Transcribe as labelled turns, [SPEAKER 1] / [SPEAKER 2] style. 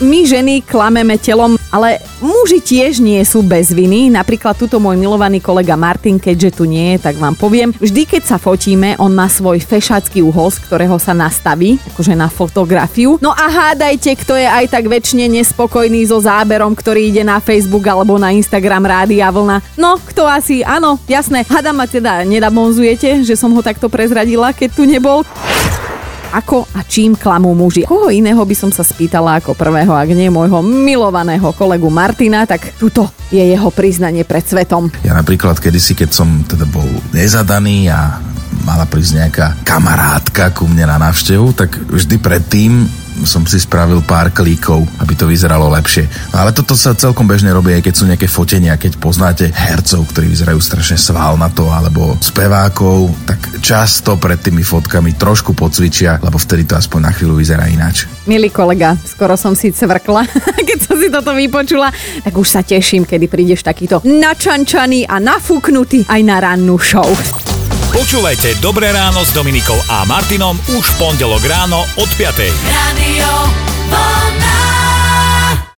[SPEAKER 1] my ženy klameme telom, ale muži tiež nie sú bez viny. Napríklad tuto môj milovaný kolega Martin, keďže tu nie je, tak vám poviem. Vždy, keď sa fotíme, on má svoj fešácky uhol, z ktorého sa nastaví, akože na fotografiu. No a hádajte, kto je aj tak väčšine nespokojný so záberom, ktorý ide na Facebook alebo na Instagram Rádia Vlna. No, kto asi, áno, jasné. Hada ma teda nedabonzujete, že som ho takto prezradila, keď tu nebol ako a čím klamú muži. Koho iného by som sa spýtala ako prvého, ak nie môjho milovaného kolegu Martina, tak tuto je jeho priznanie pred svetom.
[SPEAKER 2] Ja napríklad kedysi, keď som teda bol nezadaný a mala prísť nejaká kamarátka ku mne na návštevu, tak vždy predtým som si spravil pár klíkov, aby to vyzeralo lepšie. No ale toto sa celkom bežne robí, aj keď sú nejaké fotenia, keď poznáte hercov, ktorí vyzerajú strašne svál na to, alebo spevákov, tak často pred tými fotkami trošku pocvičia, lebo vtedy to aspoň na chvíľu vyzerá ináč.
[SPEAKER 1] Milý kolega, skoro som si cvrkla, keď som si toto vypočula, tak už sa teším, kedy prídeš takýto načančaný a nafúknutý aj na rannú show.
[SPEAKER 3] Počúvajte Dobré ráno s Dominikou a Martinom už v pondelok ráno od 5. Radio